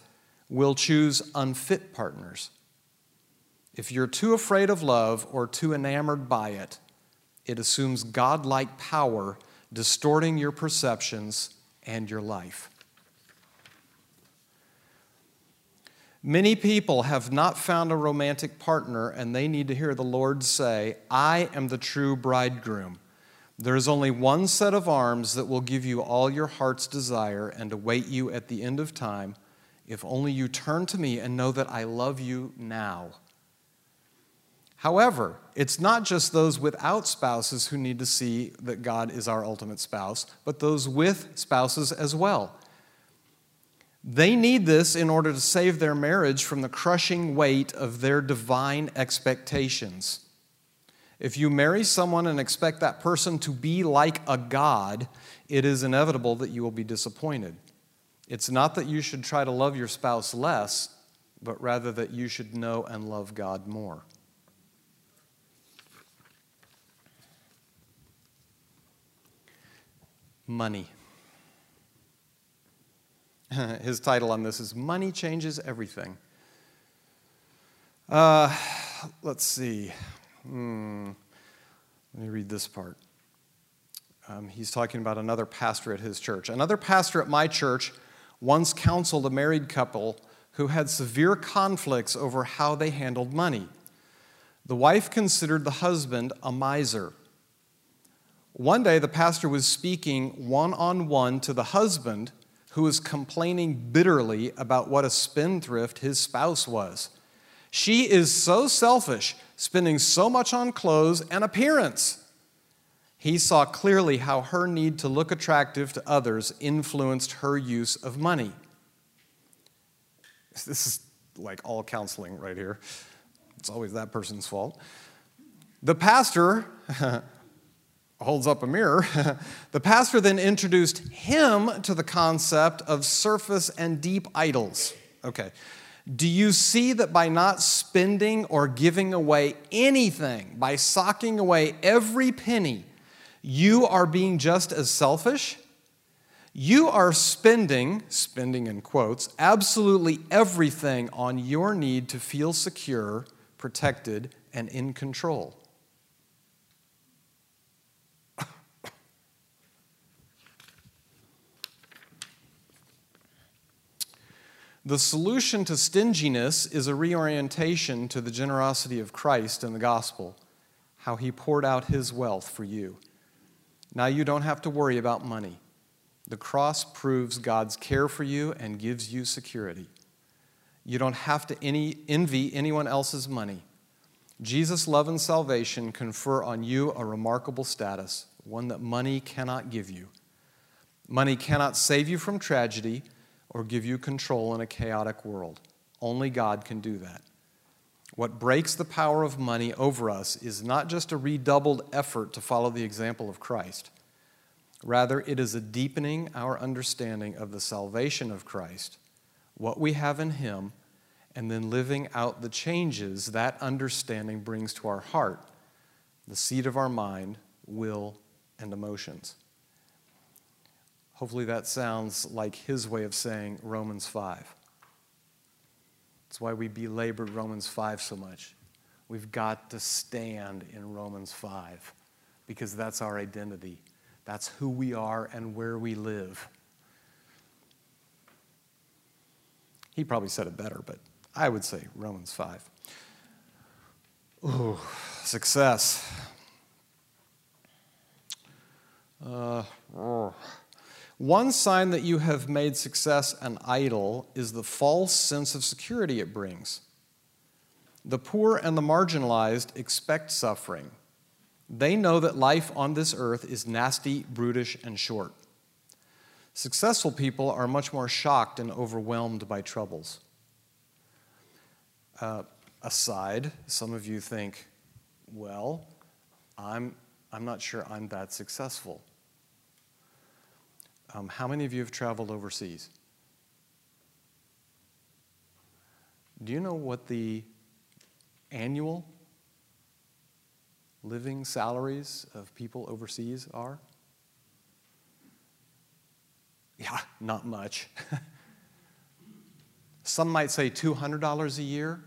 will choose unfit partners. If you're too afraid of love or too enamored by it, it assumes godlike power, distorting your perceptions and your life. Many people have not found a romantic partner, and they need to hear the Lord say, I am the true bridegroom. There is only one set of arms that will give you all your heart's desire and await you at the end of time, if only you turn to me and know that I love you now. However, it's not just those without spouses who need to see that God is our ultimate spouse, but those with spouses as well. They need this in order to save their marriage from the crushing weight of their divine expectations. If you marry someone and expect that person to be like a God, it is inevitable that you will be disappointed. It's not that you should try to love your spouse less, but rather that you should know and love God more. money. His title on this is Money Changes Everything. Uh, let's see. Hmm. Let me read this part. Um, he's talking about another pastor at his church. Another pastor at my church once counseled a married couple who had severe conflicts over how they handled money. The wife considered the husband a miser one day, the pastor was speaking one on one to the husband who was complaining bitterly about what a spendthrift his spouse was. She is so selfish, spending so much on clothes and appearance. He saw clearly how her need to look attractive to others influenced her use of money. This is like all counseling right here. It's always that person's fault. The pastor holds up a mirror, the pastor then introduced him to the concept of surface and deep idols. Okay. Do you see that by not spending or giving away anything, by socking away every penny, you are being just as selfish? You are spending, spending in quotes, absolutely everything on your need to feel secure, protected, and in control. The solution to stinginess is a reorientation to the generosity of Christ in the gospel, how he poured out his wealth for you. Now you don't have to worry about money. The cross proves God's care for you and gives you security. You don't have to any, envy anyone else's money. Jesus' love and salvation confer on you a remarkable status, one that money cannot give you. Money cannot save you from tragedy or give you control in a chaotic world. Only God can do that. What breaks the power of money over us is not just a redoubled effort to follow the example of Christ. Rather, it is a deepening our understanding of the salvation of Christ, what we have in Him, and then living out the changes that understanding brings to our heart, the seat of our mind, will, and emotions. Hopefully, that sounds like his way of saying Romans 5. That's why we belabored Romans 5 so much. We've got to stand in Romans 5 because that's our identity. That's who we are and where we live. He probably said it better, but I would say Romans 5. Ooh, success. Uh, oh. One sign that you have made success an idol is the false sense of security it brings. The poor and the marginalized expect suffering. They know that life on this earth is nasty, brutish, and short. Successful people are much more shocked and overwhelmed by troubles. Uh, aside, some of you think, well, I'm, I'm not sure I'm that successful. Um, how many of you have traveled overseas? Do you know what the annual living salaries of people overseas are? Yeah, not much. Some might say $200 a year.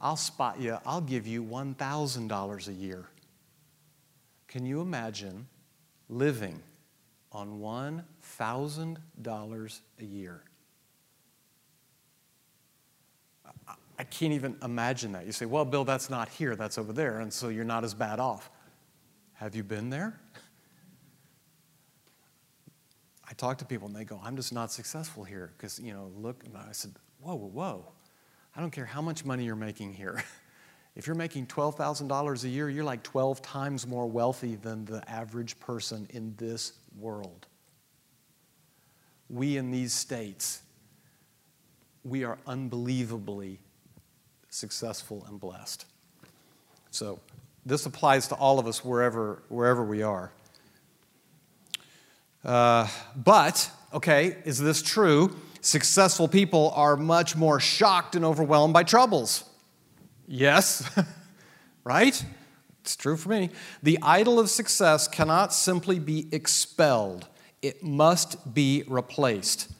I'll spot you, I'll give you $1,000 a year. Can you imagine living on $1,000 a year? I can't even imagine that. You say, well, Bill, that's not here, that's over there, and so you're not as bad off. Have you been there? I talk to people and they go, I'm just not successful here because, you know, look, and I said, whoa, whoa, whoa. I don't care how much money you're making here. If you're making $12,000 a year, you're like 12 times more wealthy than the average person in this world. We in these states, we are unbelievably successful and blessed. So this applies to all of us wherever, wherever we are. Uh, but, okay, is this true? Successful people are much more shocked and overwhelmed by troubles. Yes, right? It's true for me. The idol of success cannot simply be expelled, it must be replaced.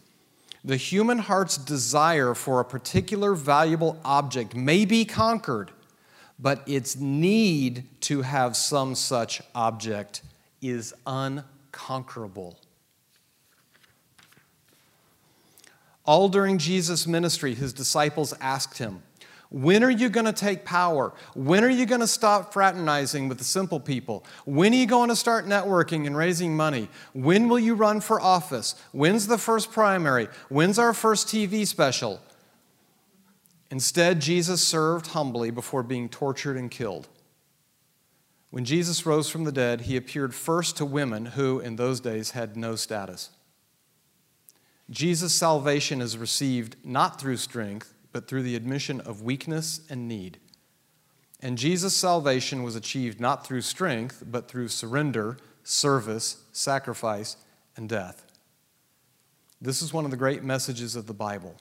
The human heart's desire for a particular valuable object may be conquered, but its need to have some such object is unconquerable. All during Jesus' ministry, his disciples asked him, when are you going to take power? When are you going to stop fraternizing with the simple people? When are you going to start networking and raising money? When will you run for office? When's the first primary? When's our first TV special? Instead, Jesus served humbly before being tortured and killed. When Jesus rose from the dead, he appeared first to women who, in those days, had no status. Jesus' salvation is received not through strength, but through the admission of weakness and need. And Jesus' salvation was achieved not through strength, but through surrender, service, sacrifice, and death. This is one of the great messages of the Bible.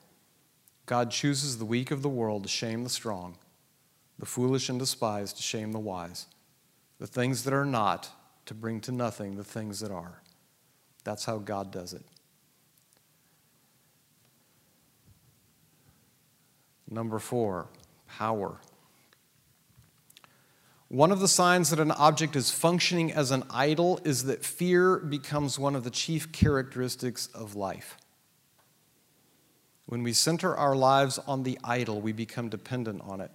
God chooses the weak of the world to shame the strong, the foolish and despised to shame the wise, the things that are not to bring to nothing the things that are. That's how God does it. Number four, power. One of the signs that an object is functioning as an idol is that fear becomes one of the chief characteristics of life. When we center our lives on the idol, we become dependent on it.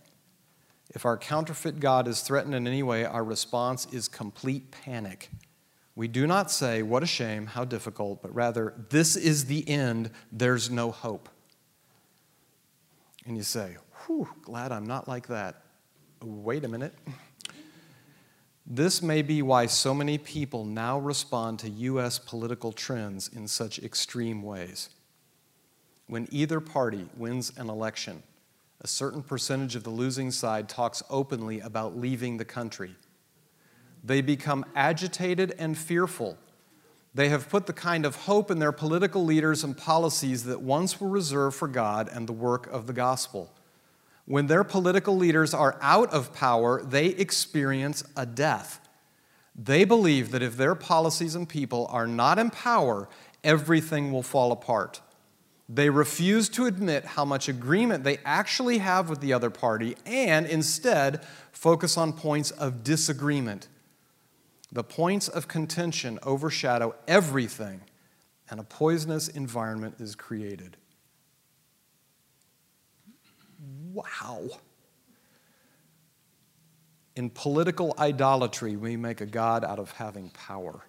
If our counterfeit God is threatened in any way, our response is complete panic. We do not say, What a shame, how difficult, but rather, This is the end, there's no hope. And you say, Whew, glad I'm not like that. Wait a minute. This may be why so many people now respond to U.S. political trends in such extreme ways. When either party wins an election, a certain percentage of the losing side talks openly about leaving the country. They become agitated and fearful they have put the kind of hope in their political leaders and policies that once were reserved for God and the work of the gospel. When their political leaders are out of power, they experience a death. They believe that if their policies and people are not in power, everything will fall apart. They refuse to admit how much agreement they actually have with the other party and instead focus on points of disagreement. The points of contention overshadow everything, and a poisonous environment is created. Wow. In political idolatry, we make a God out of having power.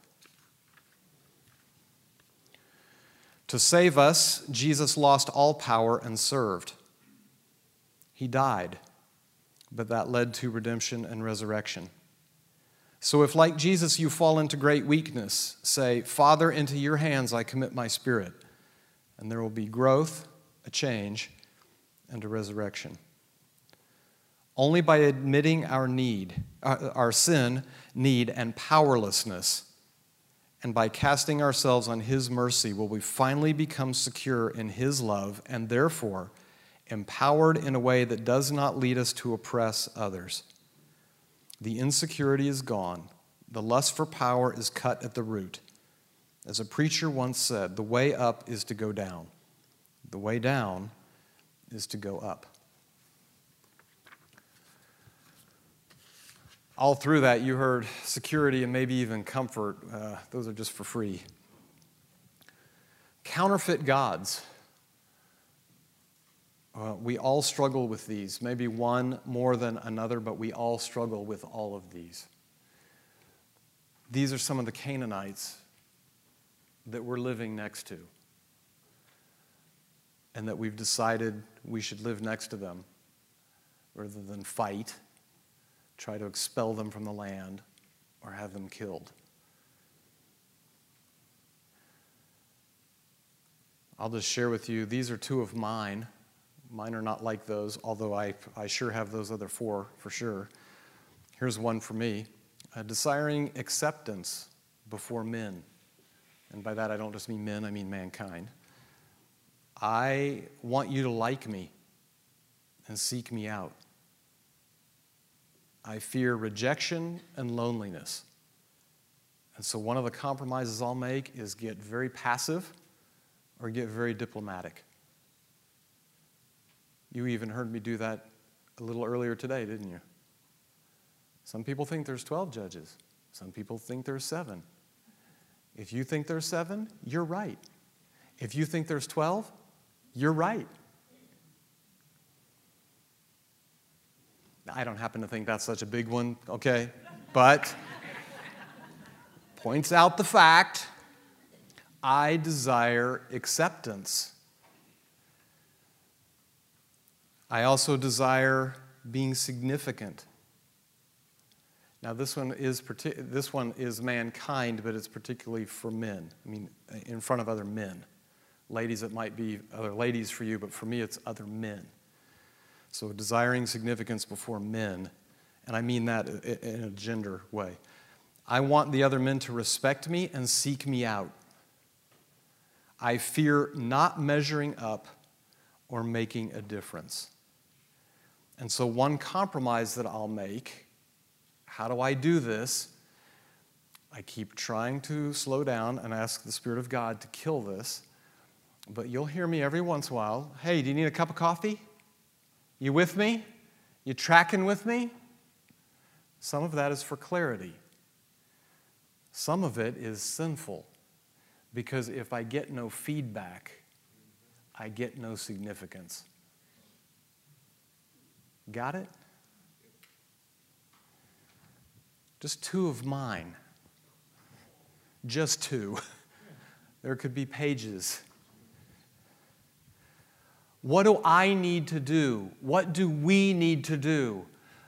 To save us, Jesus lost all power and served. He died, but that led to redemption and resurrection. So, if like Jesus you fall into great weakness, say, Father, into your hands I commit my spirit, and there will be growth, a change, and a resurrection. Only by admitting our need, uh, our sin, need, and powerlessness, and by casting ourselves on His mercy, will we finally become secure in His love and therefore empowered in a way that does not lead us to oppress others. The insecurity is gone, the lust for power is cut at the root. As a preacher once said, the way up is to go down, the way down is to go up. All through that, you heard security and maybe even comfort. Uh, those are just for free. Counterfeit gods. Uh, we all struggle with these, maybe one more than another, but we all struggle with all of these. These are some of the Canaanites that we're living next to, and that we've decided we should live next to them rather than fight, try to expel them from the land, or have them killed. I'll just share with you, these are two of mine. Mine are not like those, although I, I sure have those other four for sure. Here's one for me uh, desiring acceptance before men. And by that, I don't just mean men, I mean mankind. I want you to like me and seek me out. I fear rejection and loneliness. And so, one of the compromises I'll make is get very passive or get very diplomatic. You even heard me do that a little earlier today, didn't you? Some people think there's 12 judges, some people think there's seven. If you think there's seven, you're right. If you think there's 12, you're right. I don't happen to think that's such a big one, okay? But points out the fact I desire acceptance. I also desire being significant. Now, this one is this one is mankind, but it's particularly for men. I mean, in front of other men. Ladies, it might be other ladies for you, but for me, it's other men. So, desiring significance before men, and I mean that in a gender way. I want the other men to respect me and seek me out. I fear not measuring up or making a difference. And so, one compromise that I'll make how do I do this? I keep trying to slow down and ask the Spirit of God to kill this. But you'll hear me every once in a while hey, do you need a cup of coffee? You with me? You tracking with me? Some of that is for clarity. Some of it is sinful because if I get no feedback, I get no significance. Got it? Just two of mine. Just two. There could be pages. What do I need to do? What do we need to do?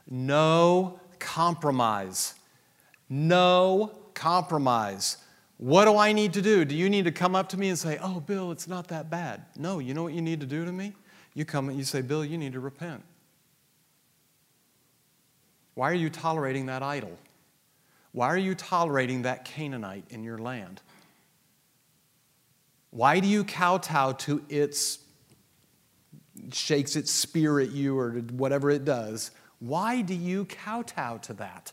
No compromise. No compromise. What do I need to do? Do you need to come up to me and say, Oh, Bill, it's not that bad? No, you know what you need to do to me? You come and you say, Bill, you need to repent. Why are you tolerating that idol? Why are you tolerating that Canaanite in your land? Why do you kowtow to its, shakes its spear at you or whatever it does? Why do you kowtow to that?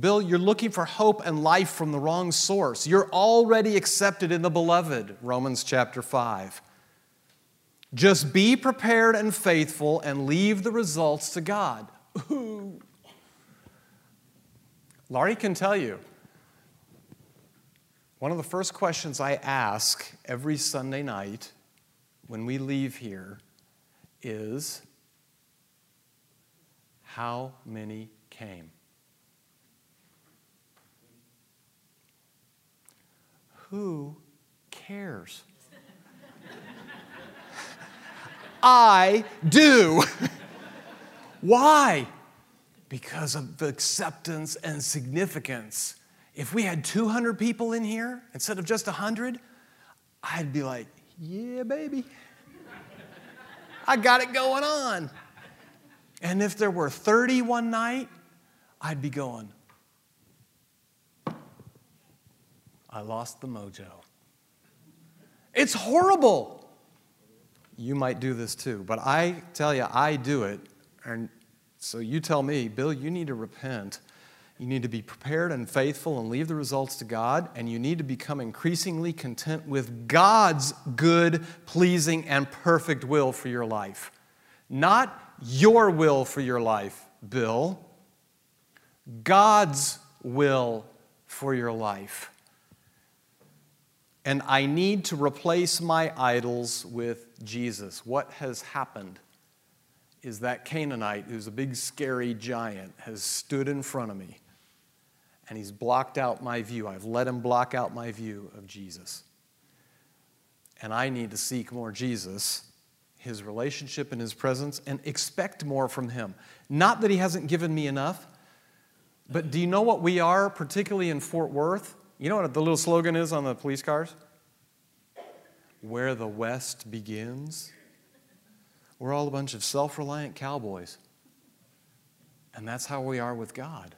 Bill, you're looking for hope and life from the wrong source. You're already accepted in the beloved, Romans chapter 5. Just be prepared and faithful and leave the results to God. Ooh. Laurie can tell you. One of the first questions I ask every Sunday night when we leave here is How many came? Who cares? I do. Why? because of the acceptance and significance. If we had 200 people in here instead of just 100, I'd be like, yeah, baby. I got it going on. And if there were 30 one night, I'd be going, I lost the mojo. It's horrible. You might do this too, but I tell you, I do it. And so you tell me, Bill, you need to repent. You need to be prepared and faithful and leave the results to God, and you need to become increasingly content with God's good, pleasing, and perfect will for your life. Not your will for your life, Bill. God's will for your life. And I need to replace my idols with Jesus. What has happened is that Canaanite, who's a big, scary giant, has stood in front of me and he's blocked out my view. I've let him block out my view of Jesus. And I need to seek more Jesus, his relationship and his presence, and expect more from him. Not that he hasn't given me enough, but do you know what we are, particularly in Fort Worth? You know what the little slogan is on the police cars? Where the West begins. We're all a bunch of self reliant cowboys. And that's how we are with God.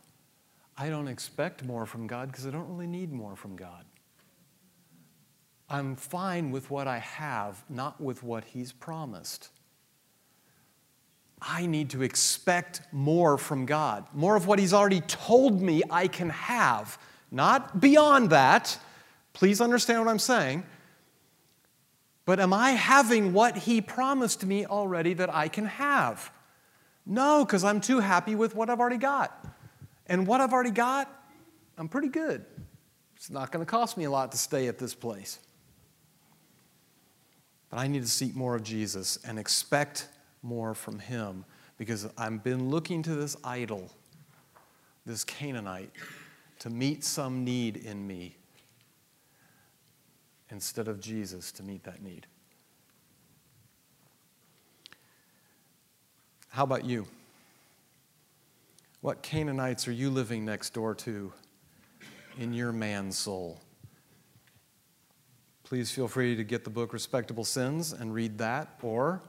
I don't expect more from God because I don't really need more from God. I'm fine with what I have, not with what He's promised. I need to expect more from God, more of what He's already told me I can have, not beyond that. Please understand what I'm saying. But am I having what He promised me already that I can have? No, because I'm too happy with what I've already got. And what I've already got, I'm pretty good. It's not going to cost me a lot to stay at this place. But I need to seek more of Jesus and expect more from Him because I've been looking to this idol, this Canaanite, to meet some need in me instead of Jesus to meet that need. How about you? What Canaanites are you living next door to in your man soul? Please feel free to get the book Respectable Sins and read that, or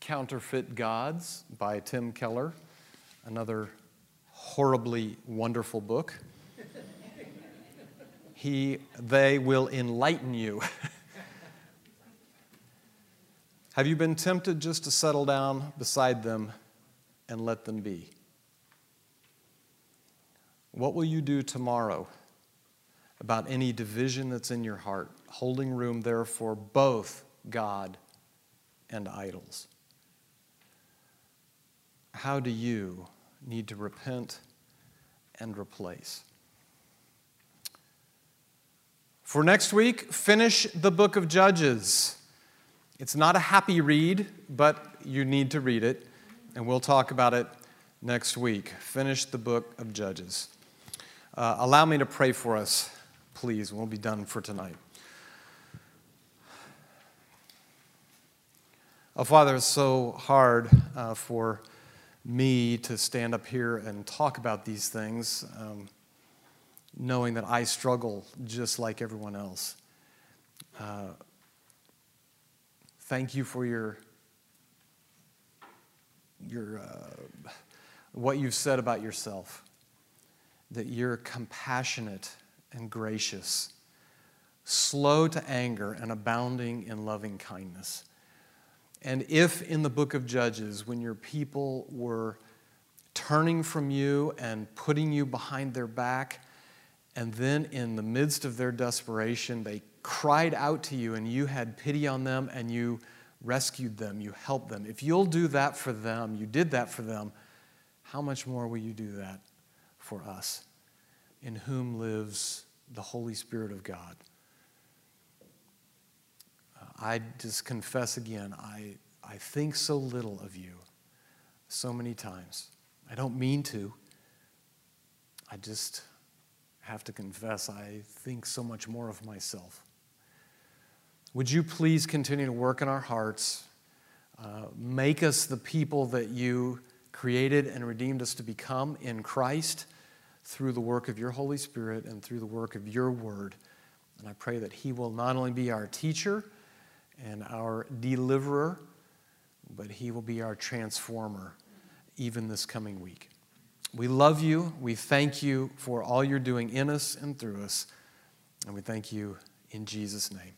Counterfeit Gods by Tim Keller, another horribly wonderful book. He, they will enlighten you. Have you been tempted just to settle down beside them and let them be? What will you do tomorrow about any division that's in your heart, holding room there for both God and idols? How do you need to repent and replace? For next week, finish the book of Judges. It's not a happy read, but you need to read it, and we'll talk about it next week. Finish the book of Judges. Uh, allow me to pray for us, please. We'll be done for tonight. Oh, Father, it's so hard uh, for me to stand up here and talk about these things, um, knowing that I struggle just like everyone else. Uh, thank you for your your uh, what you've said about yourself that you're compassionate and gracious, slow to anger, and abounding in loving kindness. And if in the book of Judges, when your people were turning from you and putting you behind their back, and then in the midst of their desperation, they cried out to you and you had pity on them and you rescued them, you helped them. If you'll do that for them, you did that for them, how much more will you do that for us, in whom lives the Holy Spirit of God. Uh, I just confess again, I, I think so little of you so many times. I don't mean to. I just have to confess, I think so much more of myself. Would you please continue to work in our hearts? Uh, make us the people that you created and redeemed us to become in Christ through the work of your Holy Spirit and through the work of your word. And I pray that He will not only be our teacher and our deliverer, but He will be our transformer even this coming week. We love you. We thank you for all you're doing in us and through us. And we thank you in Jesus' name.